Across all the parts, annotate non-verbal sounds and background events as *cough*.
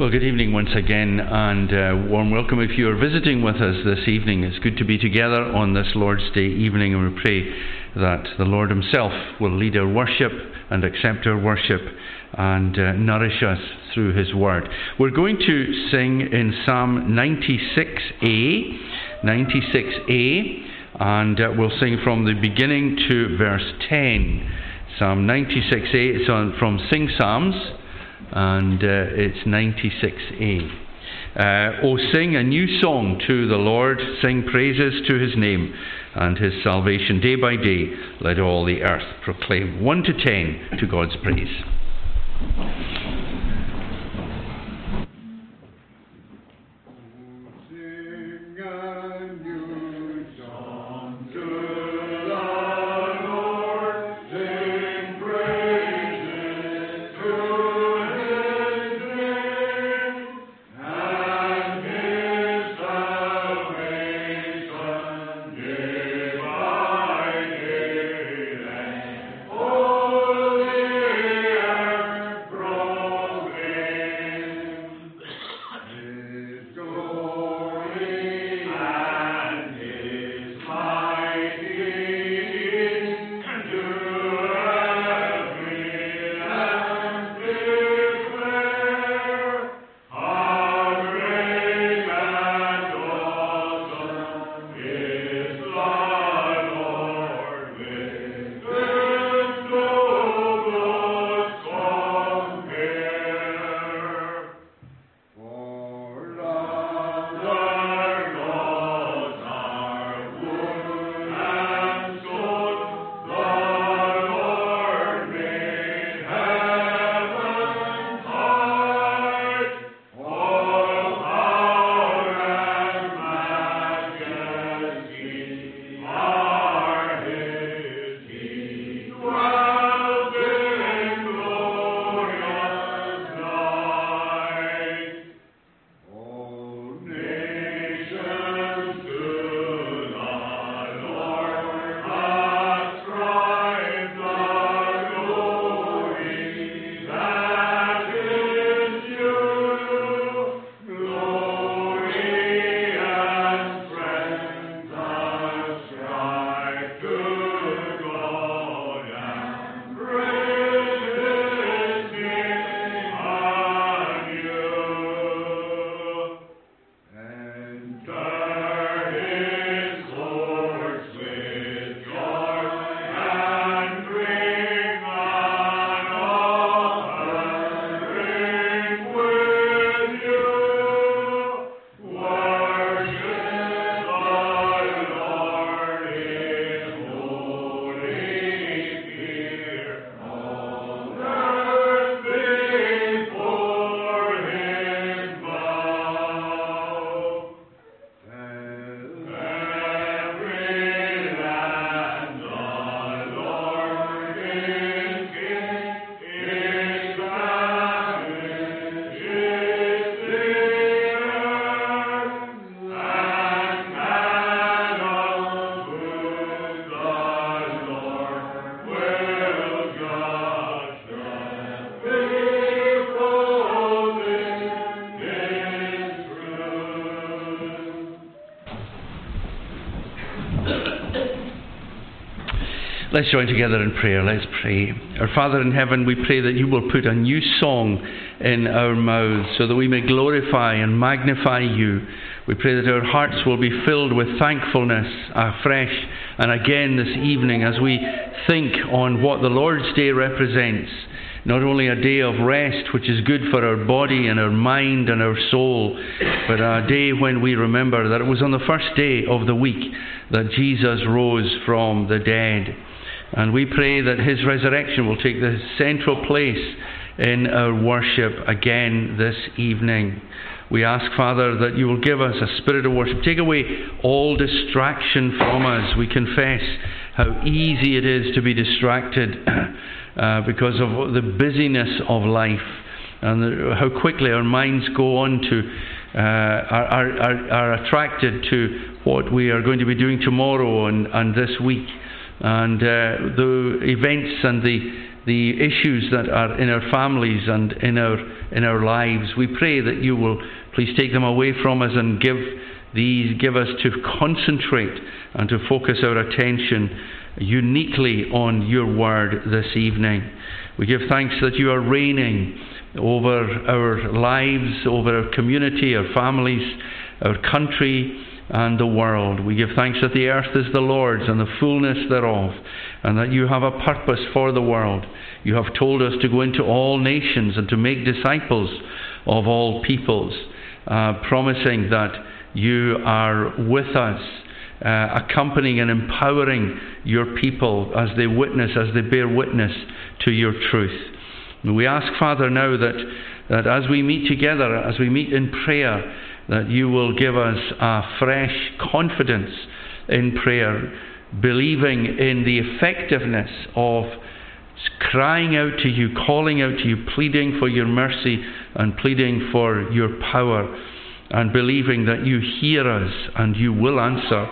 Well, good evening once again, and uh, warm welcome if you are visiting with us this evening. It's good to be together on this Lord's Day evening, and we pray that the Lord Himself will lead our worship and accept our worship and uh, nourish us through His Word. We're going to sing in Psalm 96a, 96a, and uh, we'll sing from the beginning to verse 10. Psalm 96a, it's on, from Sing Psalms and uh, it's 96a. Uh, oh, sing a new song to the Lord, sing praises to his name and his salvation day by day. Let all the earth proclaim. 1 to 10 to God's praise. Let's join together in prayer. Let's pray. Our Father in heaven, we pray that you will put a new song in our mouths so that we may glorify and magnify you. We pray that our hearts will be filled with thankfulness afresh and again this evening as we think on what the Lord's Day represents. Not only a day of rest, which is good for our body and our mind and our soul, but a day when we remember that it was on the first day of the week that Jesus rose from the dead. And we pray that his resurrection will take the central place in our worship again this evening. We ask, Father, that you will give us a spirit of worship. Take away all distraction from us. We confess how easy it is to be distracted *clears throat* uh, because of the busyness of life and how quickly our minds go on to, uh, are, are, are attracted to what we are going to be doing tomorrow and, and this week and uh, the events and the the issues that are in our families and in our, in our lives. We pray that you will please take them away from us and give these, give us to concentrate and to focus our attention uniquely on your word this evening. We give thanks that you are reigning over our lives, over our community, our families, our country, and the world. We give thanks that the earth is the Lord's and the fullness thereof, and that you have a purpose for the world. You have told us to go into all nations and to make disciples of all peoples, uh, promising that you are with us. Uh, accompanying and empowering your people as they witness, as they bear witness to your truth. And we ask, Father, now that, that as we meet together, as we meet in prayer, that you will give us a fresh confidence in prayer, believing in the effectiveness of crying out to you, calling out to you, pleading for your mercy and pleading for your power, and believing that you hear us and you will answer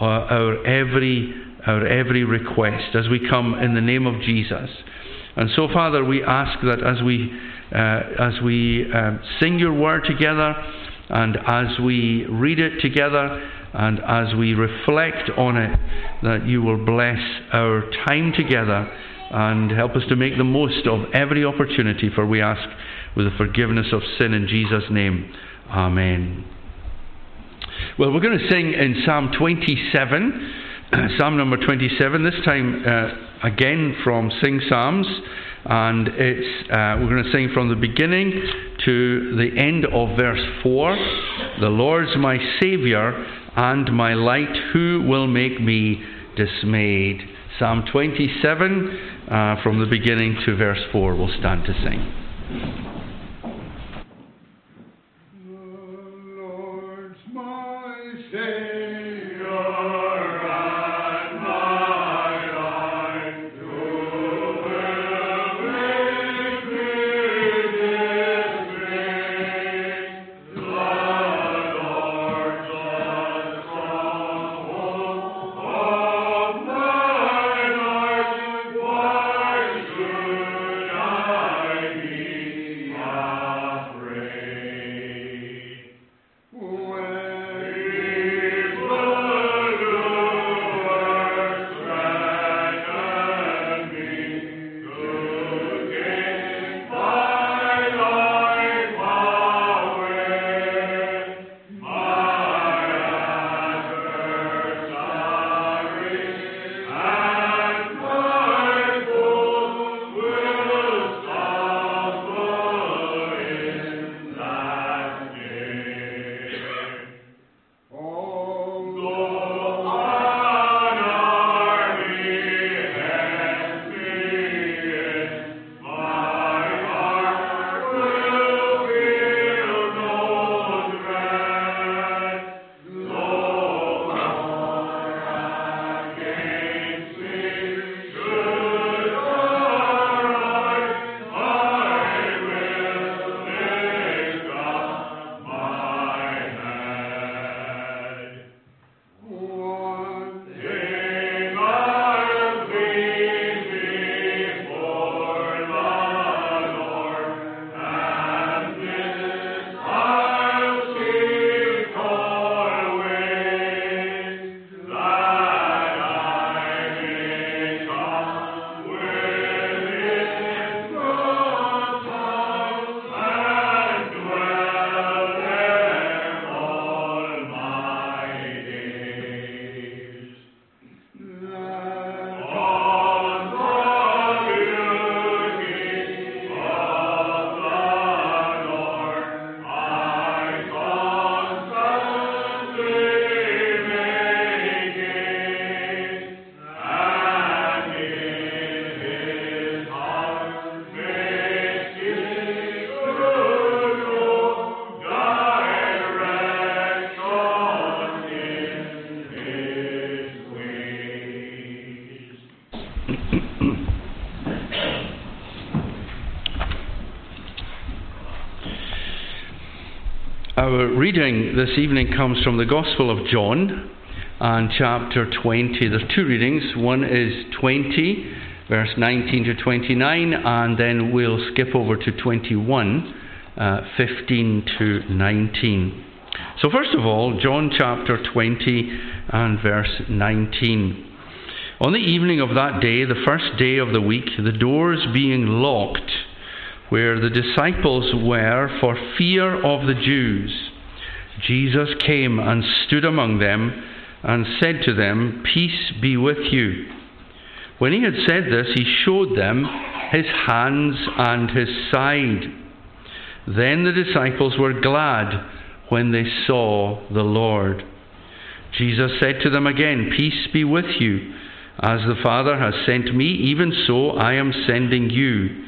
uh, our every our every request as we come in the name of Jesus. And so, Father, we ask that as we uh, as we uh, sing your word together, and as we read it together, and as we reflect on it, that you will bless our time together and help us to make the most of every opportunity. For we ask with the forgiveness of sin in Jesus' name. Amen. Well, we're going to sing in Psalm 27, *clears throat* Psalm number 27, this time uh, again from Sing Psalms. And it's, uh, we're going to sing from the beginning to the end of verse 4. The Lord's my Saviour and my light, who will make me dismayed? Psalm 27, uh, from the beginning to verse 4. We'll stand to sing. Our reading this evening comes from the Gospel of John and chapter 20. There's two readings. One is 20 verse 19 to 29, and then we'll skip over to 21, uh, 15 to 19. So, first of all, John chapter 20 and verse 19. On the evening of that day, the first day of the week, the doors being locked, where the disciples were for fear of the Jews, Jesus came and stood among them and said to them, Peace be with you. When he had said this, he showed them his hands and his side. Then the disciples were glad when they saw the Lord. Jesus said to them again, Peace be with you. As the Father has sent me, even so I am sending you.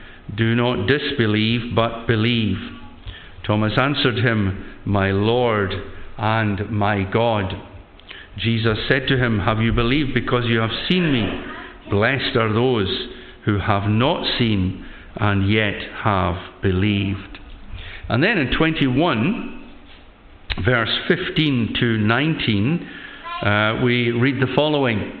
Do not disbelieve, but believe. Thomas answered him, My Lord and my God. Jesus said to him, Have you believed because you have seen me? Blessed are those who have not seen and yet have believed. And then in 21, verse 15 to 19, uh, we read the following.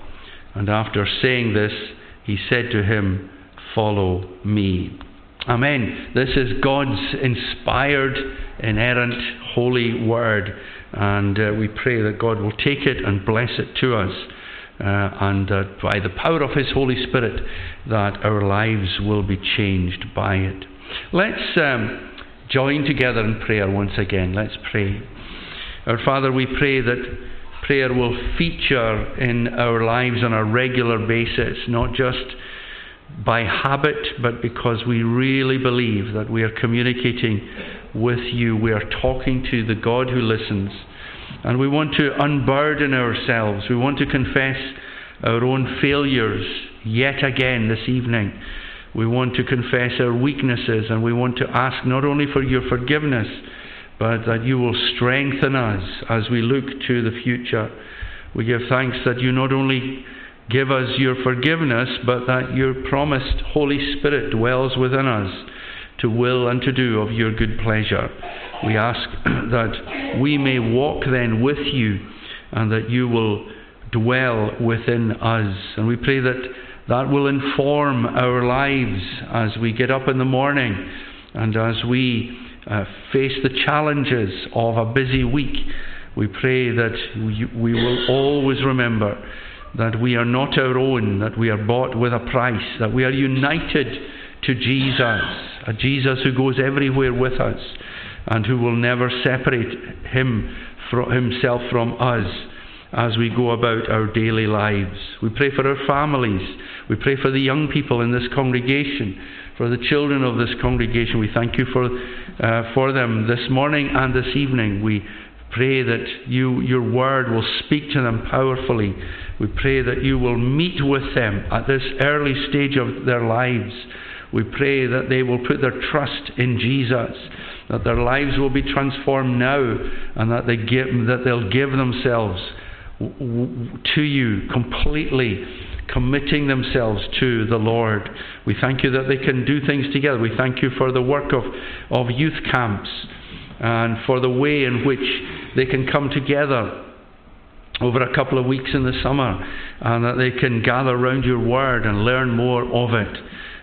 And after saying this, he said to him, Follow me. Amen. This is God's inspired, inerrant, holy word. And uh, we pray that God will take it and bless it to us. Uh, and that by the power of His Holy Spirit, that our lives will be changed by it. Let's um, join together in prayer once again. Let's pray. Our Father, we pray that prayer will feature in our lives on a regular basis, not just by habit, but because we really believe that we are communicating with you. We are talking to the God who listens. And we want to unburden ourselves. We want to confess our own failures yet again this evening. We want to confess our weaknesses and we want to ask not only for your forgiveness, but that you will strengthen us as we look to the future. We give thanks that you not only give us your forgiveness, but that your promised Holy Spirit dwells within us to will and to do of your good pleasure. We ask *clears throat* that we may walk then with you and that you will dwell within us. And we pray that that will inform our lives as we get up in the morning and as we uh, face the challenges of a busy week. We pray that we, we will always remember that we are not our own, that we are bought with a price, that we are united to Jesus, a Jesus who goes everywhere with us and who will never separate him from himself from us as we go about our daily lives. We pray for our families. We pray for the young people in this congregation, for the children of this congregation. We thank you for, uh, for them this morning and this evening. We Pray that you, your word will speak to them powerfully. We pray that you will meet with them at this early stage of their lives. We pray that they will put their trust in Jesus, that their lives will be transformed now, and that, they give, that they'll give themselves to you completely, committing themselves to the Lord. We thank you that they can do things together. We thank you for the work of, of youth camps and for the way in which they can come together over a couple of weeks in the summer and that they can gather around your word and learn more of it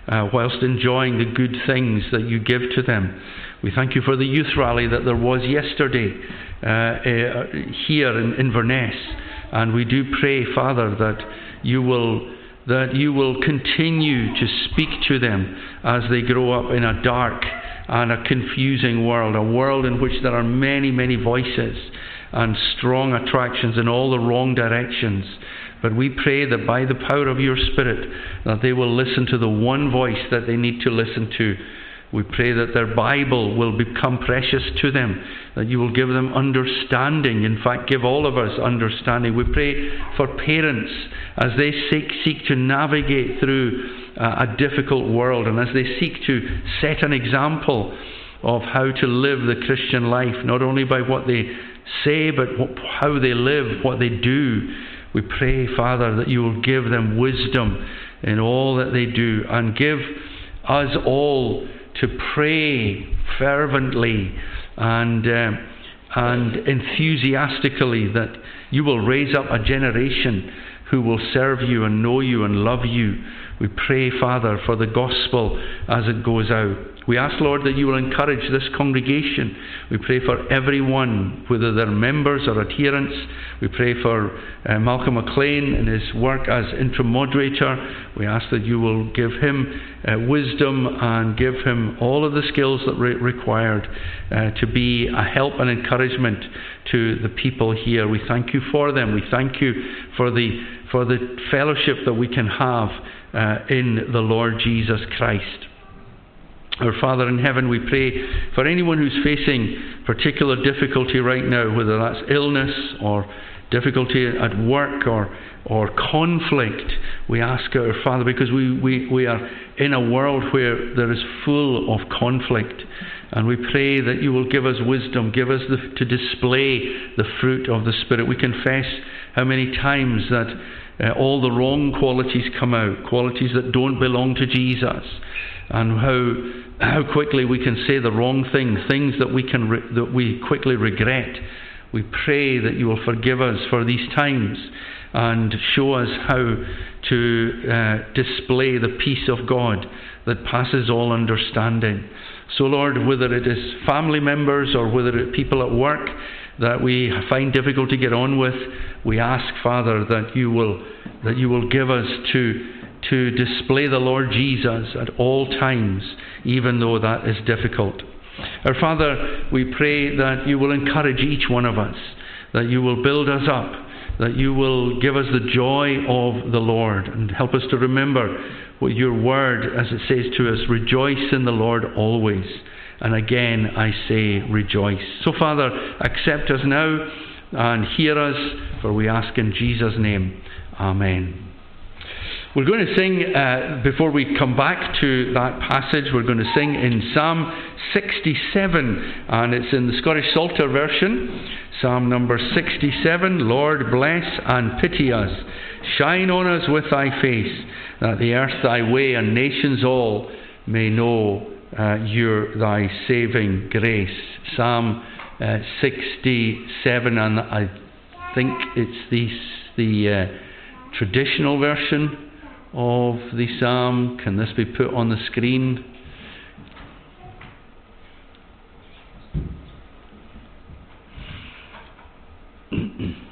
uh, whilst enjoying the good things that you give to them. We thank you for the youth rally that there was yesterday uh, uh, here in Inverness. And we do pray, Father, that you will that you will continue to speak to them as they grow up in a dark and a confusing world, a world in which there are many, many voices and strong attractions in all the wrong directions. But we pray that by the power of your Spirit, that they will listen to the one voice that they need to listen to. We pray that their Bible will become precious to them, that you will give them understanding. In fact, give all of us understanding. We pray for parents as they seek, seek to navigate through a difficult world and as they seek to set an example of how to live the Christian life, not only by what they say, but how they live, what they do. We pray, Father, that you will give them wisdom in all that they do and give us all to pray fervently and, uh, and enthusiastically that you will raise up a generation who will serve you and know you and love you. We pray, Father, for the gospel as it goes out. We ask, Lord, that you will encourage this congregation. We pray for everyone, whether they're members or adherents. We pray for uh, Malcolm McLean and his work as interim moderator. We ask that you will give him uh, wisdom and give him all of the skills that are required uh, to be a help and encouragement to the people here. We thank you for them. We thank you for the, for the fellowship that we can have uh, in the Lord Jesus Christ. Our Father in heaven, we pray for anyone who's facing particular difficulty right now, whether that's illness or difficulty at work or, or conflict. We ask our Father because we, we, we are in a world where there is full of conflict. And we pray that you will give us wisdom, give us the, to display the fruit of the Spirit. We confess how many times that uh, all the wrong qualities come out, qualities that don't belong to Jesus, and how how quickly we can say the wrong things, things that we can re- that we quickly regret. We pray that you will forgive us for these times and show us how to uh, display the peace of God that passes all understanding. So, Lord, whether it is family members or whether it people at work that we find difficult to get on with, we ask, Father, that you will that you will give us to to display the Lord Jesus at all times, even though that is difficult. Our Father, we pray that you will encourage each one of us, that you will build us up, that you will give us the joy of the Lord, and help us to remember what your word, as it says to us, rejoice in the Lord always. And again, I say, rejoice. So, Father, accept us now and hear us, for we ask in Jesus' name. Amen. We're going to sing, uh, before we come back to that passage, we're going to sing in Psalm 67, and it's in the Scottish Psalter version. Psalm number 67 Lord, bless and pity us. Shine on us with thy face, that the earth thy way and nations all may know uh, your thy saving grace. Psalm uh, 67, and I think it's the, the uh, traditional version of the psalm. Can this be put on the screen? *clears throat*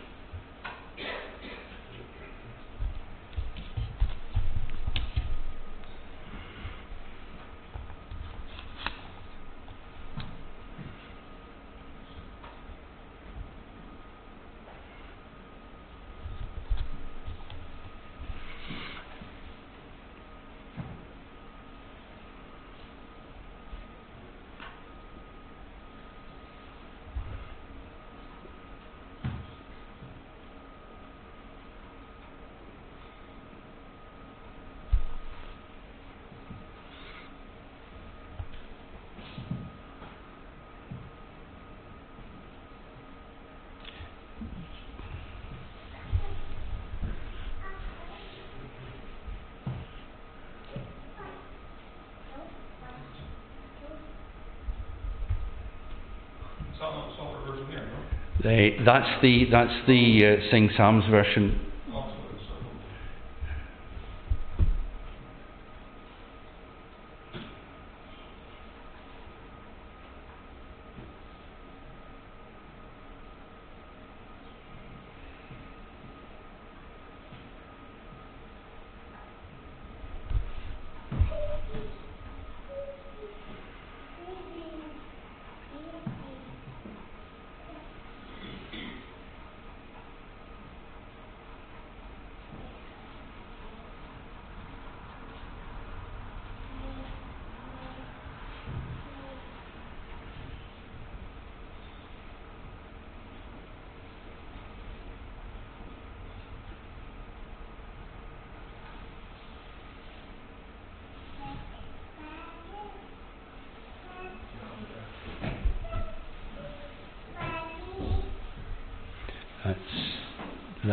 They, that's the, that's the uh, Sing Psalms version.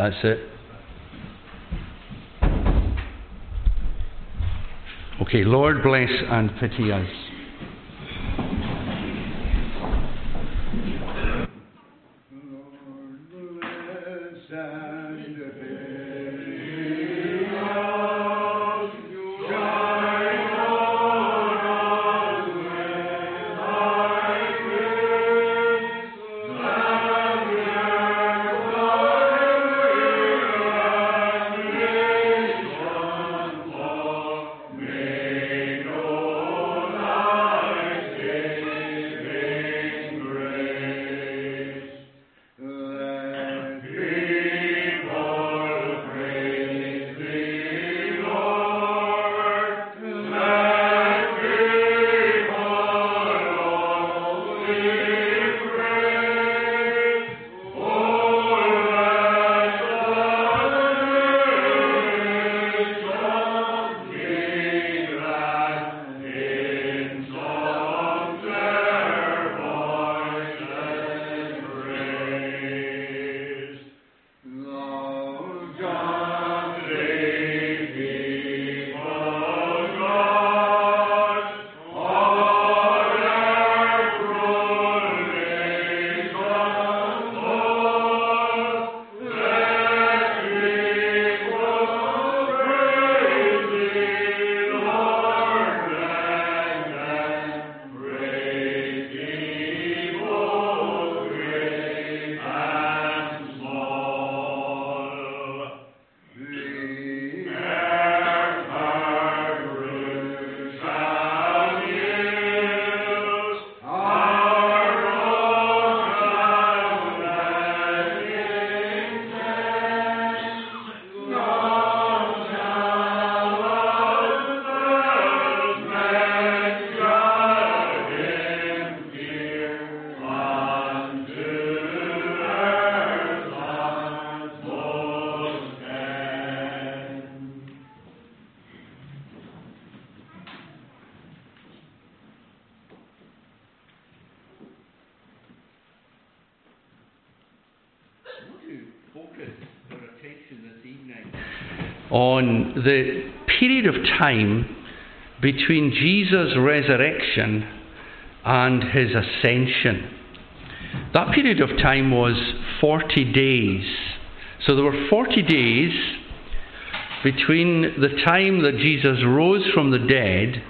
That's it. Okay, Lord bless and pity us. On the period of time between Jesus' resurrection and his ascension. That period of time was 40 days. So there were 40 days between the time that Jesus rose from the dead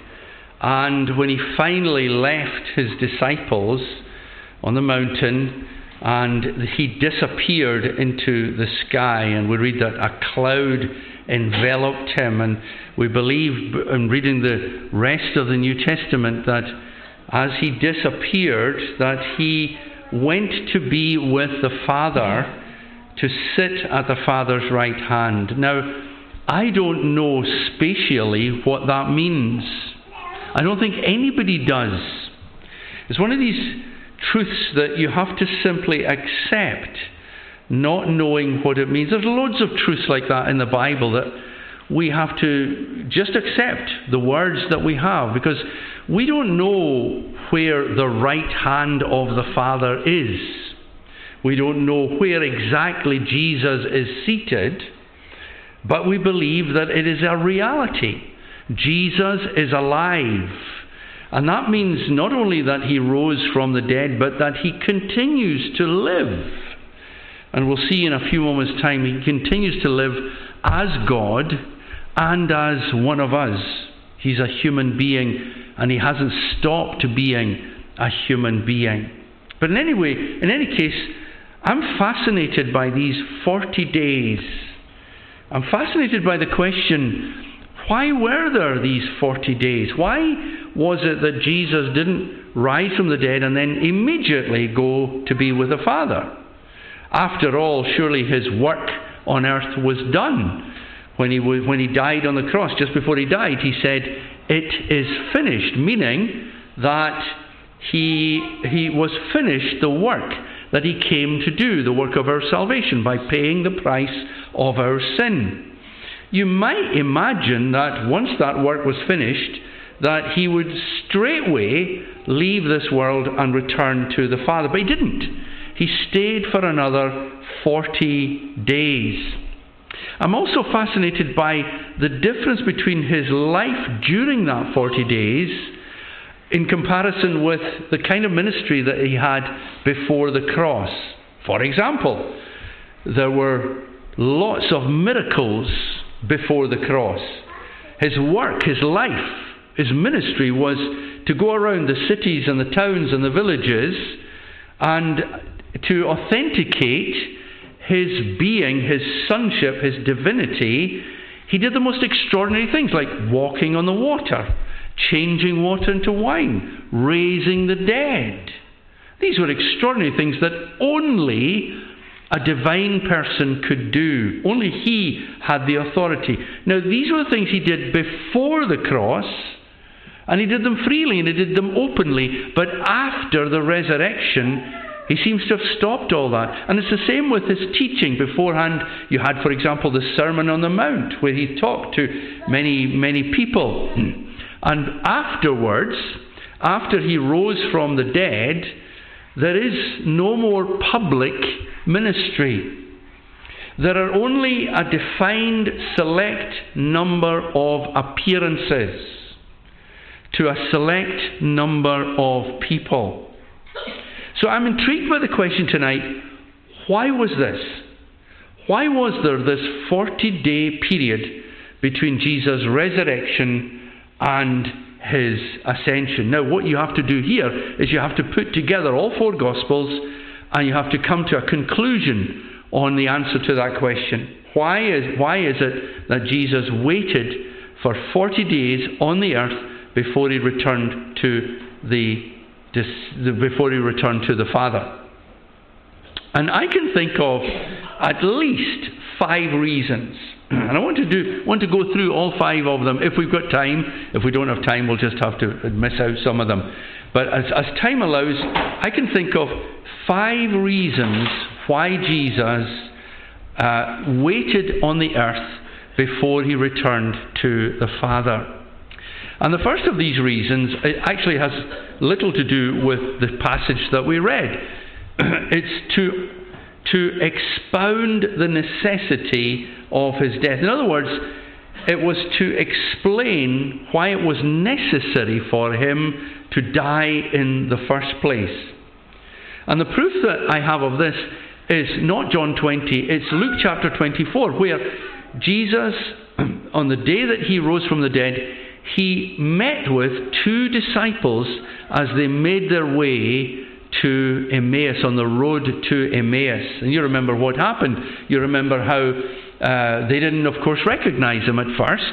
and when he finally left his disciples on the mountain and he disappeared into the sky. And we read that a cloud enveloped him. And we believe, in reading the rest of the New Testament, that as he disappeared, that he went to be with the Father to sit at the Father's right hand. Now, I don't know spatially what that means. I don't think anybody does. It's one of these truths that you have to simply accept not knowing what it means. There's loads of truths like that in the Bible that we have to just accept the words that we have because we don't know where the right hand of the Father is. We don't know where exactly Jesus is seated, but we believe that it is a reality. Jesus is alive. And that means not only that he rose from the dead, but that he continues to live. And we'll see in a few moments' time, he continues to live as God and as one of us. He's a human being, and he hasn't stopped being a human being. But in any way, in any case, I'm fascinated by these 40 days. I'm fascinated by the question why were there these 40 days? Why was it that Jesus didn't rise from the dead and then immediately go to be with the Father? After all, surely his work on earth was done. When he, was, when he died on the cross, just before he died, he said, It is finished, meaning that he, he was finished the work that he came to do, the work of our salvation, by paying the price of our sin. You might imagine that once that work was finished, that he would straightway leave this world and return to the Father. But he didn't. He stayed for another 40 days. I'm also fascinated by the difference between his life during that 40 days in comparison with the kind of ministry that he had before the cross. For example, there were lots of miracles before the cross. His work, his life, his ministry was to go around the cities and the towns and the villages and to authenticate his being, his sonship, his divinity. He did the most extraordinary things like walking on the water, changing water into wine, raising the dead. These were extraordinary things that only a divine person could do. Only he had the authority. Now, these were the things he did before the cross, and he did them freely and he did them openly, but after the resurrection, he seems to have stopped all that. And it's the same with his teaching. Beforehand, you had, for example, the Sermon on the Mount, where he talked to many, many people. And afterwards, after he rose from the dead, there is no more public ministry. There are only a defined select number of appearances to a select number of people. So I'm intrigued by the question tonight why was this? Why was there this 40 day period between Jesus' resurrection and his ascension? Now, what you have to do here is you have to put together all four Gospels and you have to come to a conclusion on the answer to that question. Why is, why is it that Jesus waited for 40 days on the earth before he returned to the, before he returned to the Father? And I can think of at least five reasons. *clears throat* And I want to do want to go through all five of them if we've got time. If we don't have time, we'll just have to miss out some of them. But as, as time allows, I can think of five reasons why Jesus uh, waited on the earth before he returned to the Father. And the first of these reasons actually has little to do with the passage that we read. *clears throat* it's to, to expound the necessity of his death. In other words, it was to explain why it was necessary for him to die in the first place. And the proof that I have of this is not John 20, it's Luke chapter 24, where Jesus, *clears throat* on the day that he rose from the dead, he met with two disciples as they made their way to Emmaus, on the road to Emmaus. And you remember what happened. You remember how uh, they didn't, of course, recognize him at first.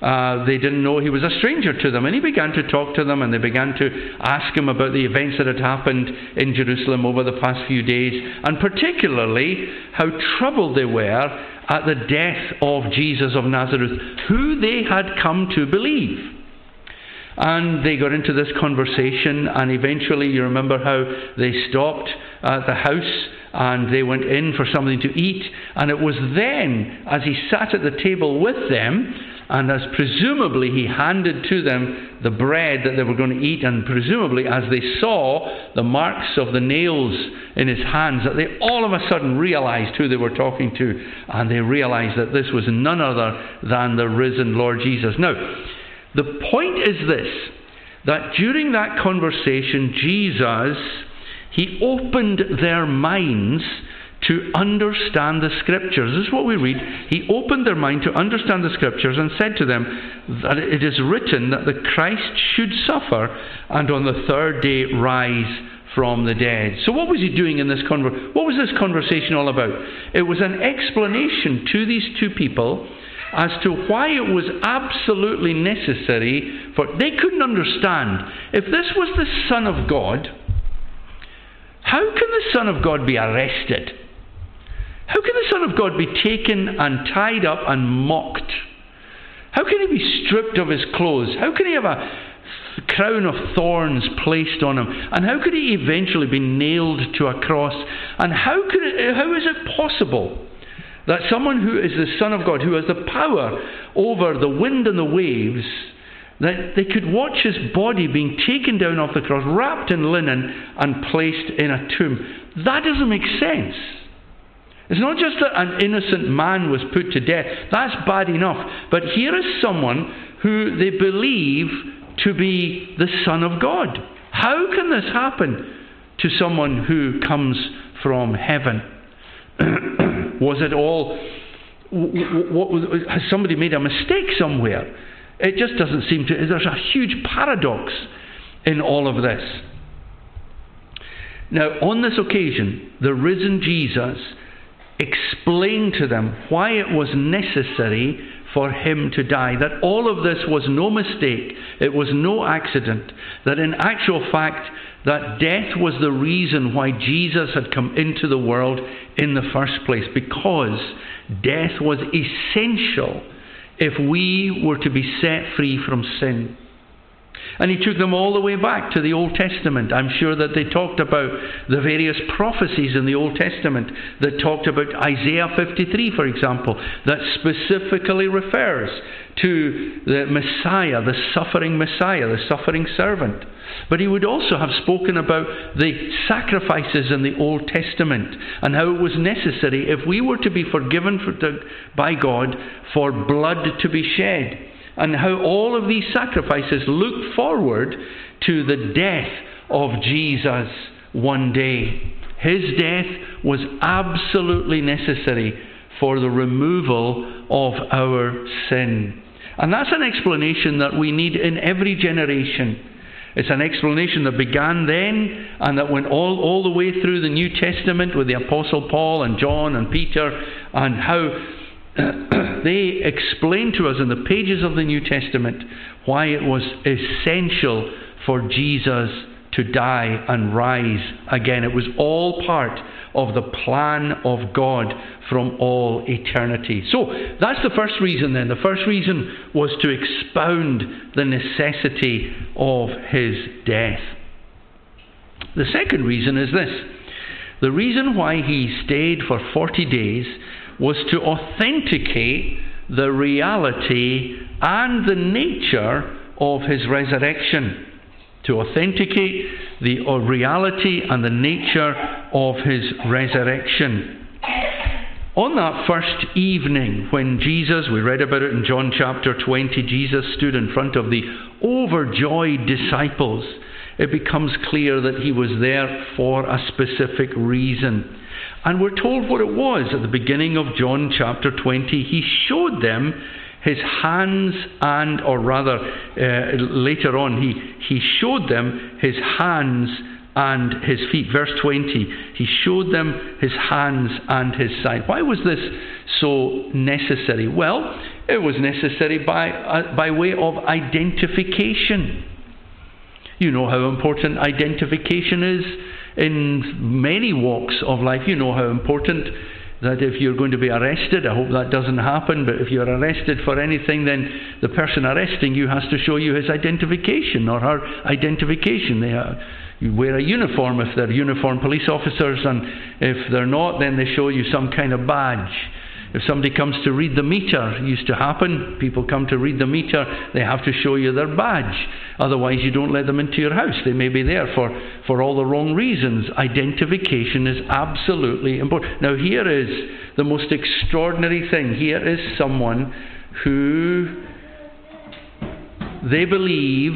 Uh, they didn't know he was a stranger to them. And he began to talk to them, and they began to ask him about the events that had happened in Jerusalem over the past few days, and particularly how troubled they were at the death of Jesus of Nazareth, who they had come to believe. And they got into this conversation, and eventually, you remember how they stopped at the house and they went in for something to eat. And it was then, as he sat at the table with them, and as presumably he handed to them the bread that they were going to eat, and presumably as they saw the marks of the nails in his hands, that they all of a sudden realized who they were talking to, and they realized that this was none other than the risen Lord Jesus. Now, the point is this that during that conversation, Jesus, he opened their minds to understand the scriptures. This is what we read. He opened their mind to understand the scriptures and said to them that it is written that the Christ should suffer and on the third day rise from the dead. So what was he doing in this conversation? What was this conversation all about? It was an explanation to these two people as to why it was absolutely necessary for they couldn't understand if this was the son of God how can the son of God be arrested how can the Son of God be taken and tied up and mocked? How can he be stripped of his clothes? How can he have a crown of thorns placed on him? And how could he eventually be nailed to a cross? And how, could it, how is it possible that someone who is the Son of God, who has the power over the wind and the waves, that they could watch his body being taken down off the cross, wrapped in linen, and placed in a tomb? That doesn't make sense. It's not just that an innocent man was put to death, that's bad enough. But here is someone who they believe to be the Son of God. How can this happen to someone who comes from heaven? *clears throat* was it all. What, what, has somebody made a mistake somewhere? It just doesn't seem to. There's a huge paradox in all of this. Now, on this occasion, the risen Jesus explained to them why it was necessary for him to die. That all of this was no mistake, it was no accident. That in actual fact, that death was the reason why Jesus had come into the world in the first place, because death was essential if we were to be set free from sin. And he took them all the way back to the Old Testament. I'm sure that they talked about the various prophecies in the Old Testament that talked about Isaiah 53, for example, that specifically refers to the Messiah, the suffering Messiah, the suffering servant. But he would also have spoken about the sacrifices in the Old Testament and how it was necessary, if we were to be forgiven for, by God, for blood to be shed and how all of these sacrifices look forward to the death of Jesus one day. His death was absolutely necessary for the removal of our sin. And that's an explanation that we need in every generation. It's an explanation that began then and that went all, all the way through the New Testament with the Apostle Paul and John and Peter, and how *clears throat* they explain to us in the pages of the New Testament why it was essential for Jesus to die and rise again. It was all part of the plan of God from all eternity. So that's the first reason then. The first reason was to expound the necessity of his death. The second reason is this the reason why he stayed for 40 days was to authenticate the reality and the nature of his resurrection. To authenticate the uh, reality and the nature of his resurrection. On that first evening, when Jesus, we read about it in John chapter 20, Jesus stood in front of the overjoyed disciples, it becomes clear that he was there for a specific reason. And we're told what it was at the beginning of John chapter 20. He showed them his hands and, or rather, uh, later on, he, he showed them his hands and his feet. Verse 20, he showed them his hands and his side. Why was this so necessary? Well, it was necessary by, uh, by way of identification. You know how important identification is in many walks of life. You know how important that if you're going to be arrested, I hope that doesn't happen, but if you're arrested for anything, then the person arresting you has to show you his identification or her identification. They have, you wear a uniform if they're uniformed police officers, and if they're not, then they show you some kind of badge. If somebody comes to read the meter, used to happen, people come to read the meter, they have to show you their badge. Otherwise, you don't let them into your house. They may be there for, for all the wrong reasons. Identification is absolutely important. Now, here is the most extraordinary thing. Here is someone who they believe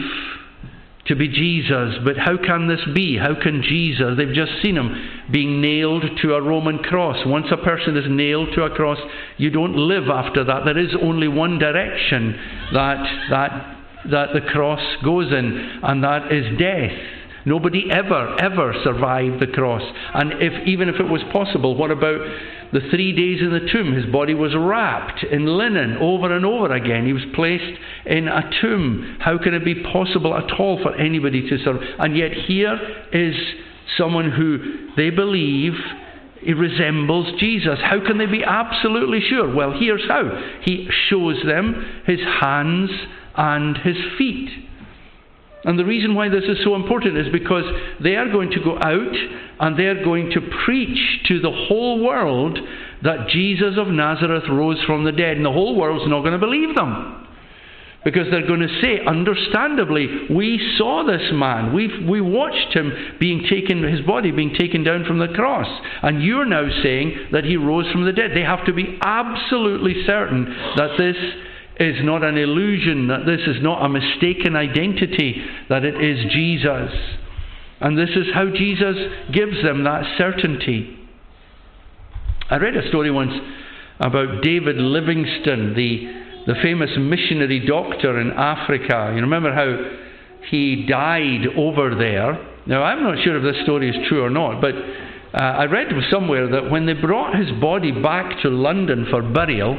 to be Jesus. But how can this be? How can Jesus? They've just seen him being nailed to a Roman cross. Once a person is nailed to a cross, you don't live after that. There is only one direction that, that, that the cross goes in, and that is death. Nobody ever, ever survived the cross. And if, even if it was possible, what about the three days in the tomb? His body was wrapped in linen over and over again. He was placed in a tomb. How can it be possible at all for anybody to serve? And yet, here is someone who they believe he resembles Jesus. How can they be absolutely sure? Well, here's how. He shows them his hands and his feet. And the reason why this is so important is because they are going to go out and they are going to preach to the whole world that Jesus of Nazareth rose from the dead. And the whole world's not going to believe them. Because they're going to say, understandably, we saw this man. we we watched him being taken, his body being taken down from the cross. And you're now saying that he rose from the dead. They have to be absolutely certain that this is not an illusion, that this is not a mistaken identity, that it is Jesus. And this is how Jesus gives them that certainty. I read a story once about David Livingstone, the, the famous missionary doctor in Africa. You remember how he died over there? Now, I'm not sure if this story is true or not, but uh, I read somewhere that when they brought his body back to London for burial,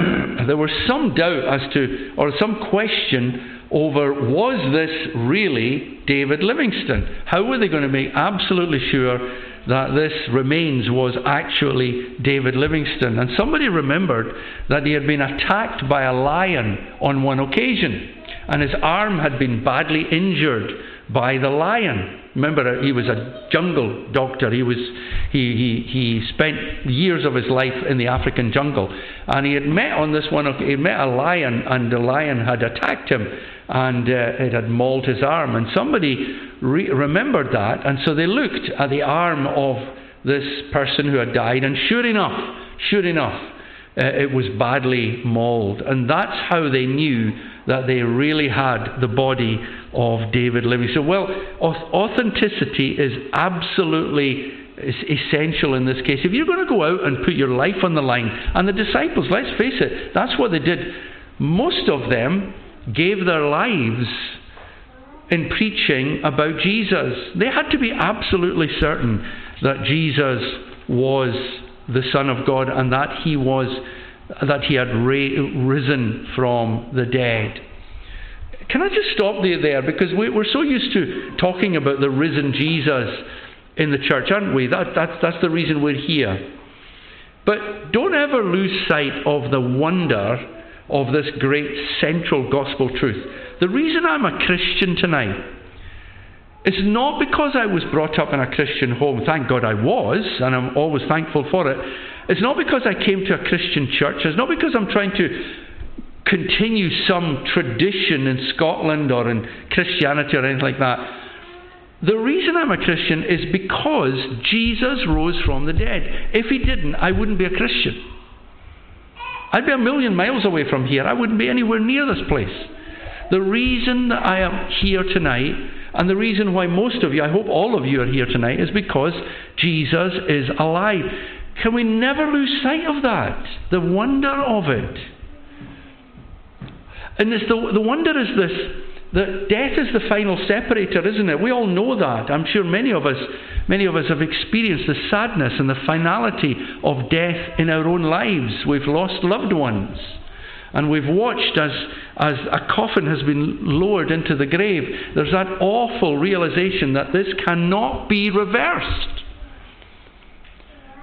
*clears throat* there was some doubt as to, or some question over, was this really David Livingstone? How were they going to make absolutely sure that this remains was actually David Livingstone? And somebody remembered that he had been attacked by a lion on one occasion, and his arm had been badly injured by the lion. Remember, he was a jungle doctor. He was he, he, he spent years of his life in the African jungle, and he had met on this one. He met a lion, and the lion had attacked him, and uh, it had mauled his arm. And somebody re- remembered that, and so they looked at the arm of this person who had died, and sure enough, sure enough, uh, it was badly mauled, and that's how they knew that they really had the body of David living. So, Well, authenticity is absolutely essential in this case. If you're going to go out and put your life on the line, and the disciples, let's face it, that's what they did. Most of them gave their lives in preaching about Jesus. They had to be absolutely certain that Jesus was the Son of God and that he was that he had ra- risen from the dead. Can I just stop there, there? Because we, are so used to talking about the risen Jesus in the church, aren't we? That, that's, that's the reason we're here. But don't ever lose sight of the wonder of this great central gospel truth. The reason I'm a Christian tonight is not because I was brought up in a Christian home. Thank God I was, and I'm always thankful for it. It's not because I came to a Christian church. It's not because I'm trying to continue some tradition in Scotland or in Christianity or anything like that. The reason I'm a Christian is because Jesus rose from the dead. If he didn't, I wouldn't be a Christian. I'd be a million miles away from here. I wouldn't be anywhere near this place. The reason that I am here tonight, and the reason why most of you, I hope all of you are here tonight, is because Jesus is alive. Can we never lose sight of that? The wonder of it. And the, the wonder is this that death is the final separator, isn't it? We all know that. I'm sure many of us, many of us have experienced the sadness and the finality of death in our own lives. We've lost loved ones. And we've watched as, as a coffin has been lowered into the grave. There's that awful realization that this cannot be reversed.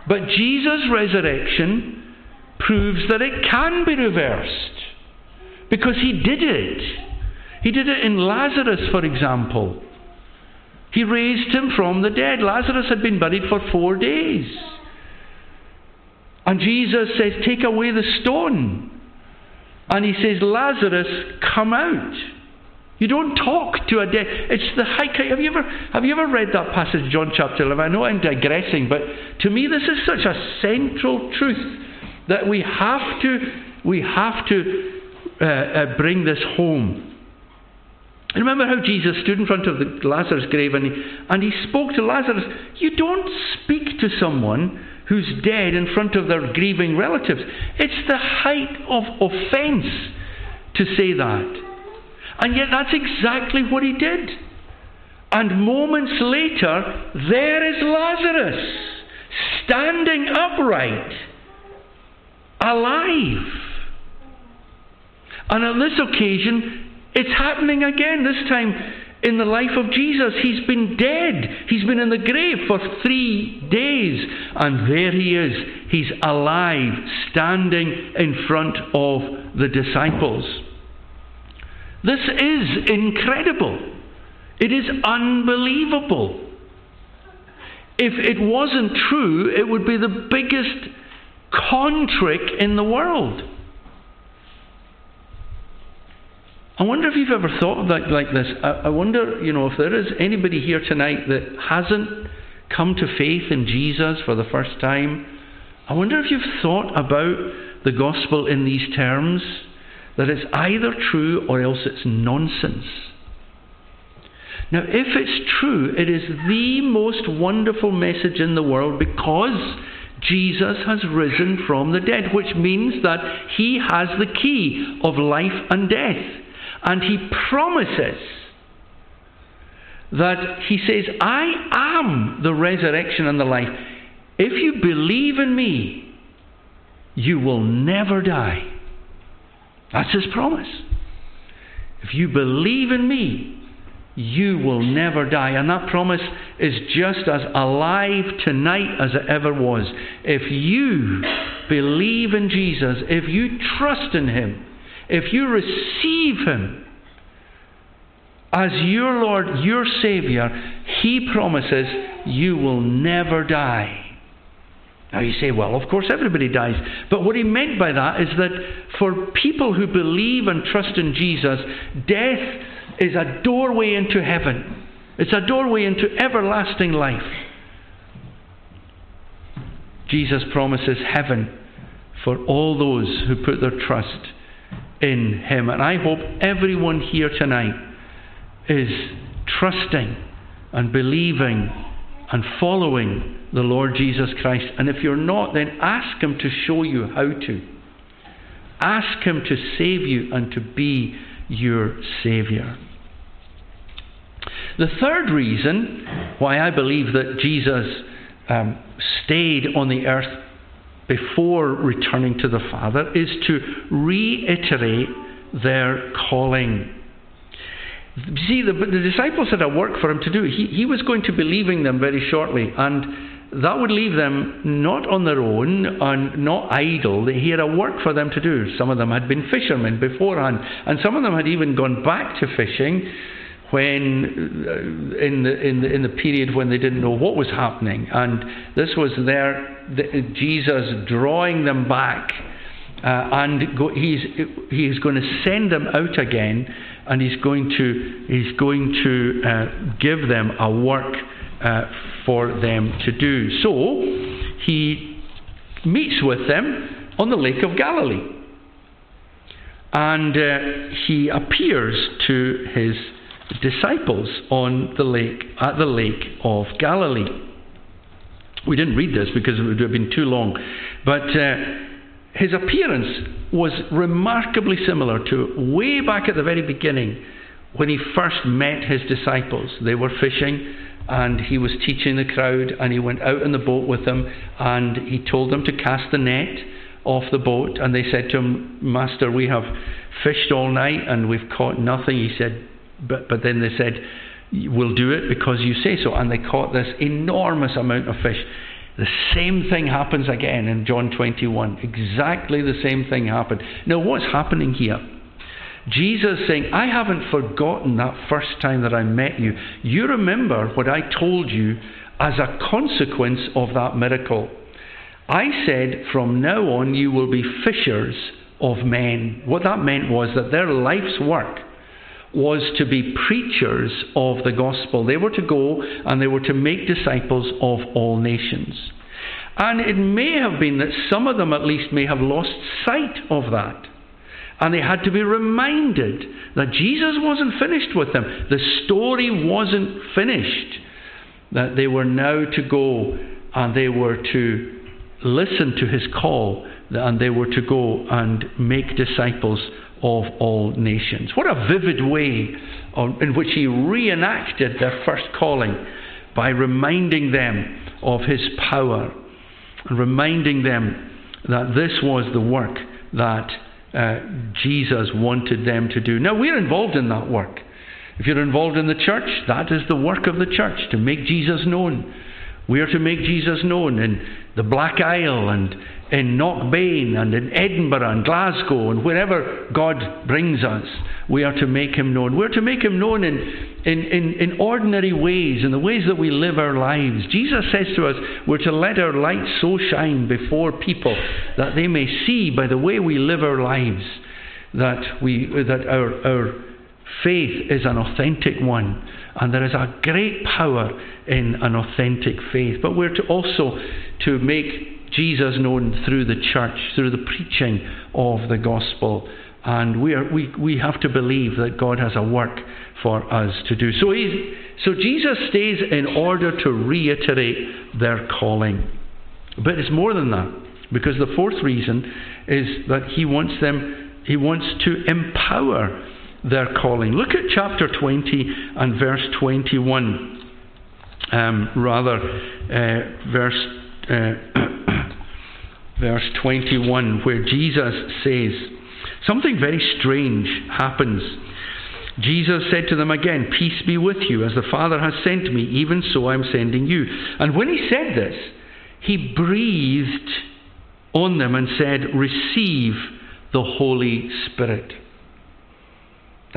But Jesus' resurrection proves that it can be reversed. Because he did it. He did it in Lazarus, for example. He raised him from the dead. Lazarus had been buried for four days. And Jesus says, Take away the stone. And he says, Lazarus, come out. You don't talk to a dead. It's the high. Have you ever have you ever read that passage, John chapter eleven? I know I'm digressing, but to me this is such a central truth that we have to we have to uh, uh, bring this home. remember how Jesus stood in front of the Lazarus grave and he, and he spoke to Lazarus. You don't speak to someone who's dead in front of their grieving relatives. It's the height of offence to say that. And yet, that's exactly what he did. And moments later, there is Lazarus, standing upright, alive. And on this occasion, it's happening again, this time in the life of Jesus. He's been dead. He's been in the grave for three days. And there he is. He's alive, standing in front of the disciples. This is incredible. It is unbelievable. If it wasn't true, it would be the biggest con trick in the world. I wonder if you've ever thought of that like this. I, I wonder, you know, if there is anybody here tonight that hasn't come to faith in Jesus for the first time. I wonder if you've thought about the gospel in these terms that it's either true or else it's nonsense. Now, if it's true, it is the most wonderful message in the world because Jesus has risen from the dead, which means that he has the key of life and death. And he promises that he says, I am the resurrection and the life. If you believe in me, you will never die. That's his promise. If you believe in me, you will never die. And that promise is just as alive tonight as it ever was. If you believe in Jesus, if you trust in him, if you receive him as your Lord, your Saviour, he promises you will never die. Now you say, well, of course everybody dies. But what he meant by that is that for people who believe and trust in Jesus, death is a doorway into heaven. It's a doorway into everlasting life. Jesus promises heaven for all those who put their trust in him. And I hope everyone here tonight is trusting and believing and following the Lord Jesus Christ. And if you're not, then ask Him to show you how to. Ask Him to save you and to be your Saviour. The third reason why I believe that Jesus um, stayed on the earth before returning to the Father is to reiterate their calling. See, the, the disciples had a work for him to do. He, he was going to be leaving them very shortly, and that would leave them not on their own and not idle. He had a work for them to do. Some of them had been fishermen beforehand, and some of them had even gone back to fishing when uh, in the, in the in the period when they didn't know what was happening, and this was their the, Jesus drawing them back, uh, and go, he's he's going to send them out again, and he's going to he's going to uh, give them a work uh, for them to do. So he meets with them on the Lake of Galilee. And uh, he appears to his disciples on the lake at the lake of Galilee. We didn't read this because it would have been too long, but uh, his appearance was remarkably similar to way back at the very beginning when he first met his disciples. They were fishing and he was teaching the crowd and he went out in the boat with them and he told them to cast the net off the boat and they said to him master we have fished all night and we've caught nothing he said. But but then they said we'll do it because you say so and they caught this enormous amount of fish. The same thing happens again in John 21 exactly the same thing happened. Now what's happening here Jesus saying, I haven't forgotten that first time that I met you. You remember what I told you as a consequence of that miracle. I said, from now on, you will be fishers of men. What that meant was that their life's work was to be preachers of the gospel. They were to go and they were to make disciples of all nations. And it may have been that some of them, at least, may have lost sight of that. And they had to be reminded that Jesus wasn't finished with them. The story wasn't finished. That they were now to go and they were to listen to his call and they were to go and make disciples of all nations. What a vivid way in which he reenacted their first calling by reminding them of his power and reminding them that this was the work that uh, Jesus wanted them to do. Now, we're involved in that work. If you're involved in the church, that is the work of the church, to make Jesus known. We are to make Jesus known in the Black Isle and in Knockbain and in Edinburgh and Glasgow and wherever God brings us. We are to make Him known. We're to make Him known in, in, in, in ordinary ways, in the ways that we live our lives. Jesus says to us, we're to let our light so shine before people that they may see by the way we live our lives that, we, that our, our faith is an authentic one. And there is a great power in an authentic faith. But we're to also to make Jesus known through the church, through the preaching of the gospel. And we, are, we, we have to believe that God has a work for us to do. So, so Jesus stays in order to reiterate their calling. But it's more than that, because the fourth reason is that he wants them, he wants to empower their calling. Look at chapter 20 and verse 21. Um, rather, uh, verse, uh, *coughs* verse 21, where Jesus says, Something very strange happens. Jesus said to them again, Peace be with you. As the Father has sent me, even so I am sending you. And when he said this, he breathed on them and said, Receive the Holy Spirit.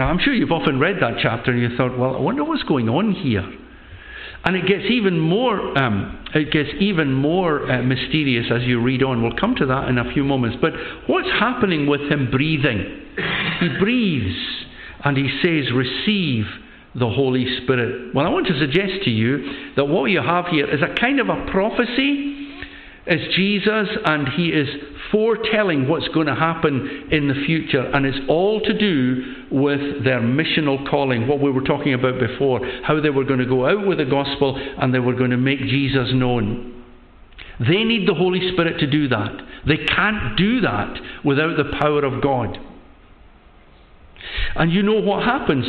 Now, I'm sure you've often read that chapter and you thought, well, I wonder what's going on here. And it gets even more, um, it gets even more uh, mysterious as you read on. We'll come to that in a few moments. But what's happening with him breathing? He breathes and he says, "Receive the Holy Spirit." Well, I want to suggest to you that what you have here is a kind of a prophecy. It's Jesus, and he is foretelling what's going to happen in the future, and it's all to do with their missional calling, what we were talking about before, how they were going to go out with the gospel and they were going to make Jesus known. They need the Holy Spirit to do that. They can't do that without the power of God. And you know what happens?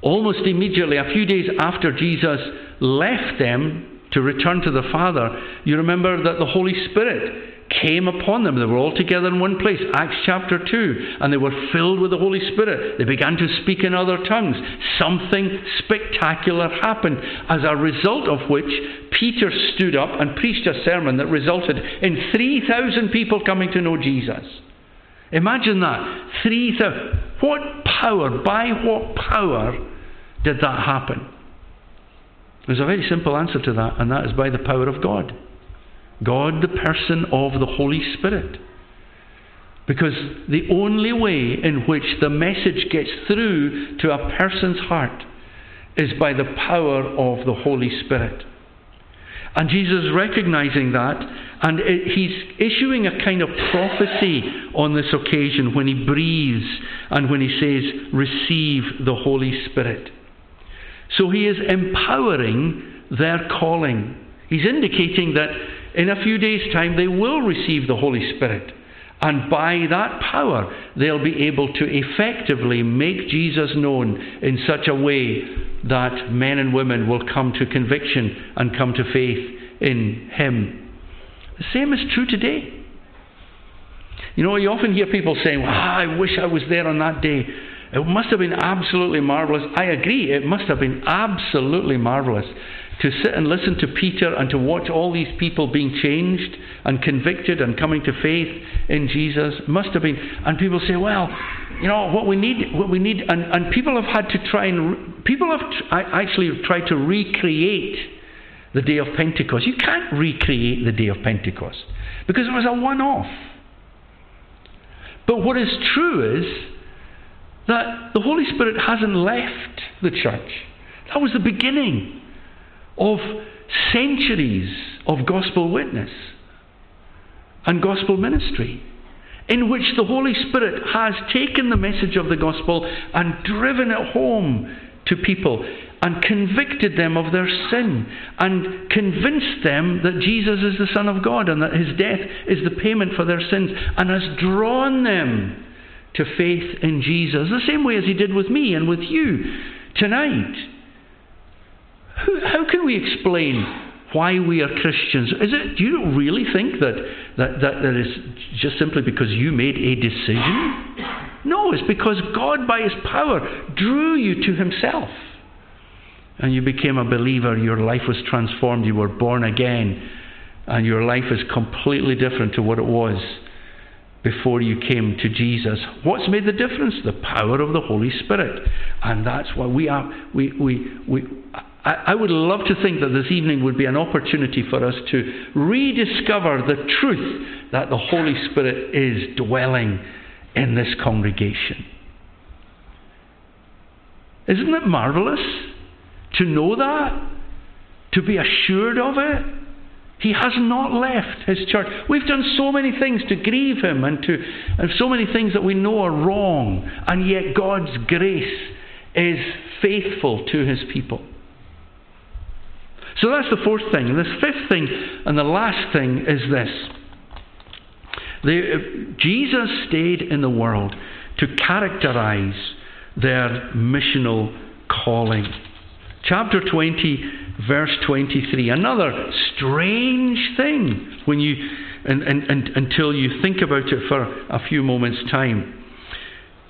Almost immediately, a few days after Jesus left them to return to the Father, you remember that the Holy Spirit came upon them. They were all together in one place. Acts chapter 2. And they were filled with the Holy Spirit. They began to speak in other tongues. Something spectacular happened, as a result of which Peter stood up and preached a sermon that resulted in 3,000 people coming to know Jesus. Imagine that. 3,000. What power, by what power did that happen? There's a very simple answer to that, and that is by the power of God. God, the person of the Holy Spirit. Because the only way in which the message gets through to a person's heart is by the power of the Holy Spirit. And Jesus recognizing that, and it, he's issuing a kind of prophecy on this occasion when he breathes and when he says, Receive the Holy Spirit. So he is empowering their calling. He's indicating that in a few days' time, they will receive the Holy Spirit. And by that power, they'll be able to effectively make Jesus known in such a way that men and women will come to conviction and come to faith in Him. The same is true today. You know, you often hear people saying, well, I wish I was there on that day. It must have been absolutely marvelous. I agree, it must have been absolutely marvelous to sit and listen to Peter and to watch all these people being changed and convicted and coming to faith in Jesus must have been. And people say, well, you know what we need, what we need, and, and people have had to try and people have actually tried to recreate the day of Pentecost. You can't recreate the day of Pentecost because it was a one-off. But what is true is that the Holy Spirit hasn't left the church. That was the beginning of centuries of gospel witness and gospel ministry. in which the Holy Spirit has taken the message of the gospel and driven it home to people and convicted them of their sin and convinced them that Jesus is the Son of God and that his death is the payment for their sins and has drawn them to faith in Jesus, the same way as he did with me and with you tonight. How can we explain why we are Christians? Is it, do you really think that, that, that, that is just simply because you made a decision? No, it's because God, by His power, drew you to Himself. And you became a believer. Your life was transformed. You were born again. And your life is completely different to what it was before you came to Jesus. What's made the difference? The power of the Holy Spirit. And that's why we are, we, we, we, I, I would love to think that this evening would be an opportunity for us to rediscover the truth that the Holy Spirit is dwelling in this congregation. Isn't it marvelous to know that? To be assured of it? He has not left his church. We've done so many things to grieve him and to and so many things that we know are wrong, and yet God's grace is faithful to his people. So that's the fourth thing. And the fifth thing and the last thing is this. The, uh, Jesus stayed in the world to characterize their missional calling. Chapter 20, verse 23. Another strange thing when you, and, and, and, until you think about it for a few moments' time.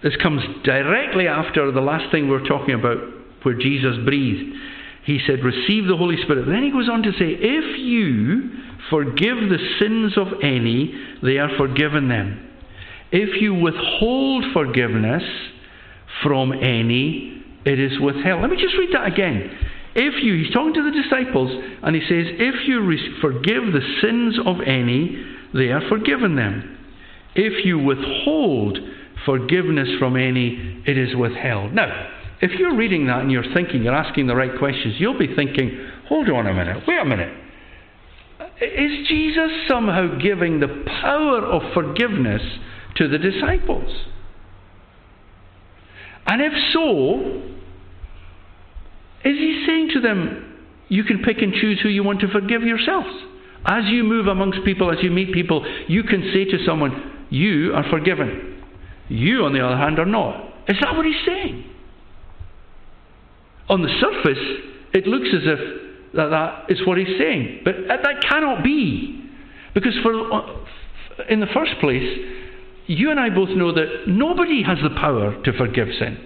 This comes directly after the last thing we we're talking about, where Jesus breathed. He said, Receive the Holy Spirit. Then he goes on to say, If you forgive the sins of any, they are forgiven them. If you withhold forgiveness from any, it is withheld. Let me just read that again. If you, he's talking to the disciples, and he says, If you forgive the sins of any, they are forgiven them. If you withhold forgiveness from any, it is withheld. Now, if you're reading that and you're thinking, you're asking the right questions, you'll be thinking, hold on a minute, wait a minute. Is Jesus somehow giving the power of forgiveness to the disciples? And if so, is he saying to them, you can pick and choose who you want to forgive yourselves? As you move amongst people, as you meet people, you can say to someone, You are forgiven. You, on the other hand, are not. Is that what he's saying? On the surface, it looks as if that, that is what he's saying. But that cannot be. Because, for, uh, in the first place, you and I both know that nobody has the power to forgive sin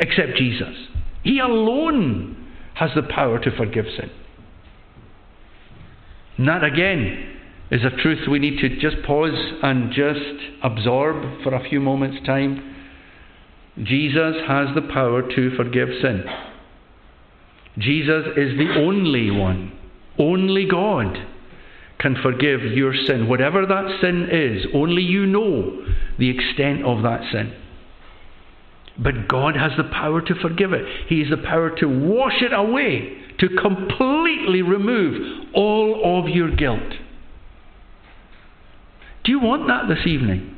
except Jesus. He alone has the power to forgive sin. And that again is a truth we need to just pause and just absorb for a few moments' time. Jesus has the power to forgive sin. Jesus is the only one, only God can forgive your sin. Whatever that sin is, only you know the extent of that sin. But God has the power to forgive it. He has the power to wash it away, to completely remove all of your guilt. Do you want that this evening?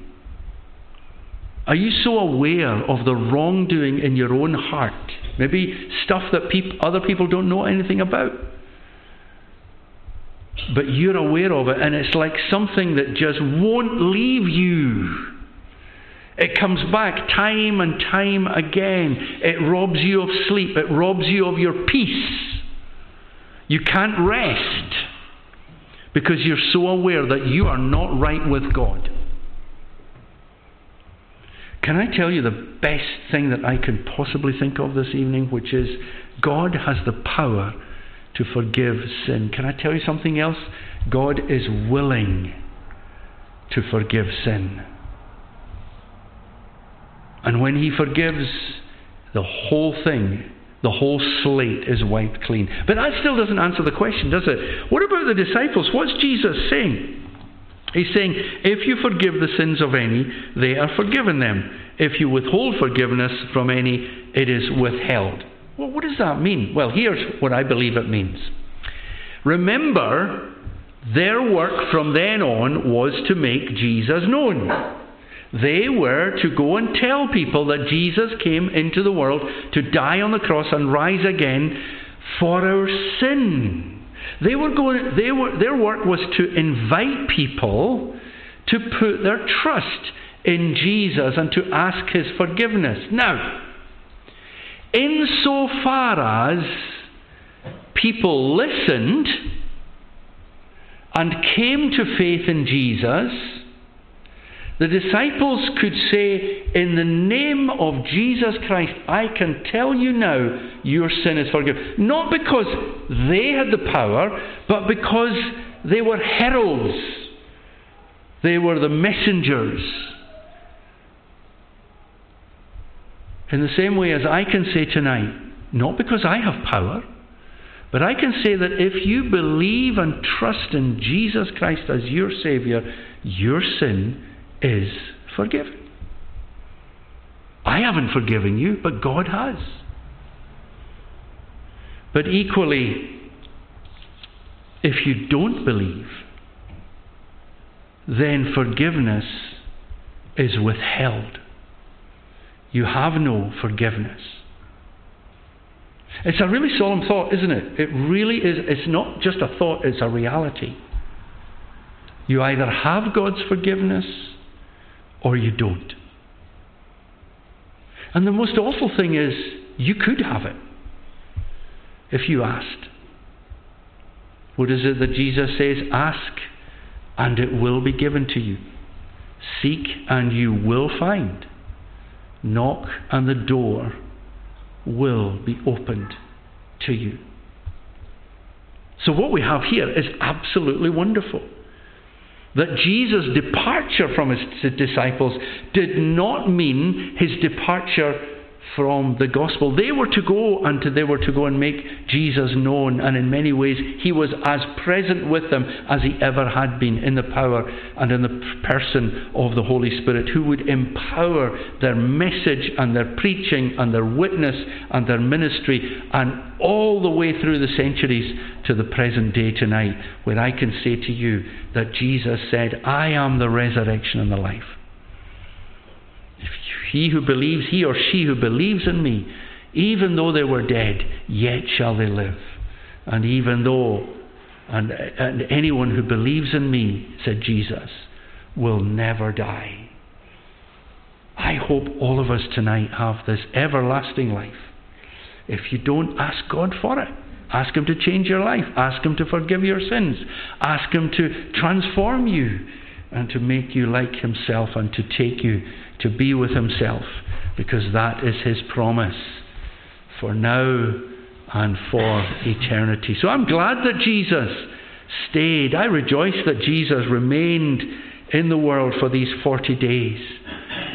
Are you so aware of the wrongdoing in your own heart? Maybe stuff that peop- other people don't know anything about. But you're aware of it, and it's like something that just won't leave you. It comes back time and time again. It robs you of sleep. It robs you of your peace. You can't rest because you're so aware that you are not right with God. Can I tell you the best thing that I can possibly think of this evening, which is God has the power to forgive sin. Can I tell you something else? God is willing to forgive sin. And when He forgives, the whole thing, the whole slate is wiped clean. But that still doesn't answer the question, does it? What about the disciples? What's Jesus saying? He's saying, if you forgive the sins of any, they are forgiven them. If you withhold forgiveness from any, it is withheld. Well, what does that mean? Well, here's what I believe it means. Remember, their work from then on was to make Jesus known. They were to go and tell people that Jesus came into the world to die on the cross and rise again for our sin. They were going, they were, their work was to invite people to put their trust in Jesus and to ask his forgiveness. Now, insofar as people listened and came to faith in Jesus, the disciples could say, In the name of Jesus Christ, I can tell you now, your sin is forgiven. Not because they had the power, but because they were heralds, they were the messengers. In the same way as I can say tonight, not because I have power, but I can say that if you believe and trust in Jesus Christ as your Saviour, your sin is forgiven. I haven't forgiven you, but God has. But equally, if you don't believe, then forgiveness is withheld. You have no forgiveness. It's a really solemn thought, isn't it? It really is. It's not just a thought, it's a reality. You either have God's forgiveness or you don't. And the most awful thing is, you could have it if you asked. What is it that Jesus says? Ask, and it will be given to you. Seek, and you will find. Knock, and the door will be opened to you. So, what we have here is absolutely wonderful that Jesus' departure from his disciples did not mean his departure from the gospel. They were to go and to, they were to go and make Jesus known, and in many ways he was as present with them as he ever had been in the power and in the person of the Holy Spirit, who would empower their message and their preaching and their witness and their ministry, and all the way through the centuries to the present day tonight, where I can say to you that Jesus said, I am the resurrection and the life. He who believes, he or she who believes in me, even though they were dead, yet shall they live. And even though, and, and anyone who believes in me, said Jesus, will never die. I hope all of us tonight have this everlasting life. If you don't, ask God for it. Ask Him to change your life. Ask Him to forgive your sins. Ask Him to transform you and to make you like Himself and to take you to be with Himself, because that is His promise for now and for eternity. So I'm glad that Jesus stayed. I rejoice that Jesus remained in the world for these 40 days.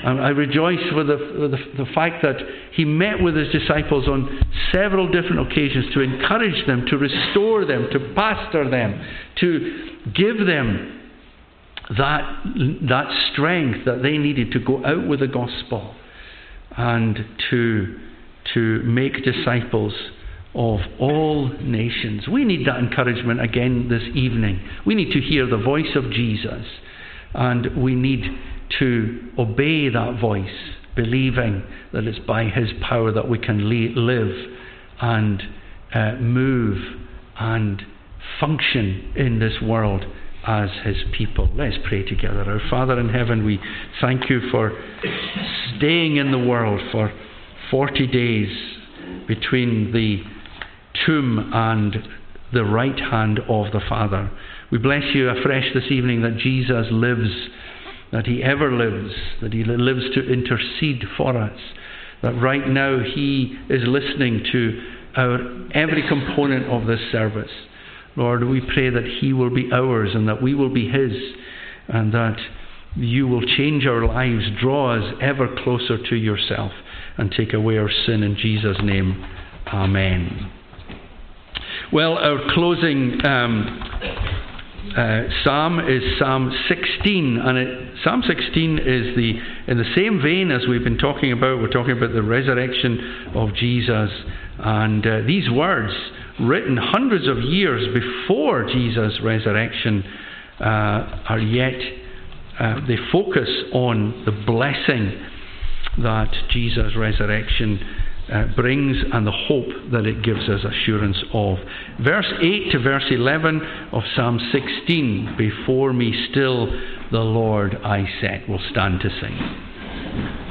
And I rejoice for the, the, the fact that he met with his disciples on several different occasions to encourage them, to restore them, to pastor them, to give them that, that strength that they needed to go out with the gospel and to, to make disciples of all nations. We need that encouragement again this evening. We need to hear the voice of Jesus and we need to obey that voice, believing that it's by His power that we can live and uh, move and function in this world as his people. Let's pray together. Our Father in heaven, we thank you for staying in the world for 40 days between the tomb and the right hand of the Father. We bless you afresh this evening that Jesus lives, that he ever lives, that he lives to intercede for us, that right now he is listening to our every component of this service. Lord, we pray that He will be ours and that we will be His, and that you will change our lives, draw us ever closer to yourself, and take away our sin in Jesus' name. Amen. Well, our closing um, uh, psalm is Psalm 16, and it, Psalm 16 is the in the same vein as we've been talking about. We're talking about the resurrection of Jesus, and uh, these words written hundreds of years before Jesus' resurrection uh, are yet uh, they focus on the blessing that Jesus' resurrection uh, brings and the hope that it gives us assurance of. Verse 8 to verse 11 of Psalm 16 Before me still the Lord I set. We'll stand to sing.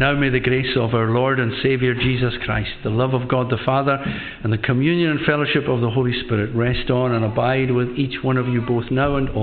Now may the grace of our Lord and Saviour Jesus Christ, the love of God the Father, and the communion and fellowship of the Holy Spirit rest on and abide with each one of you both now and always.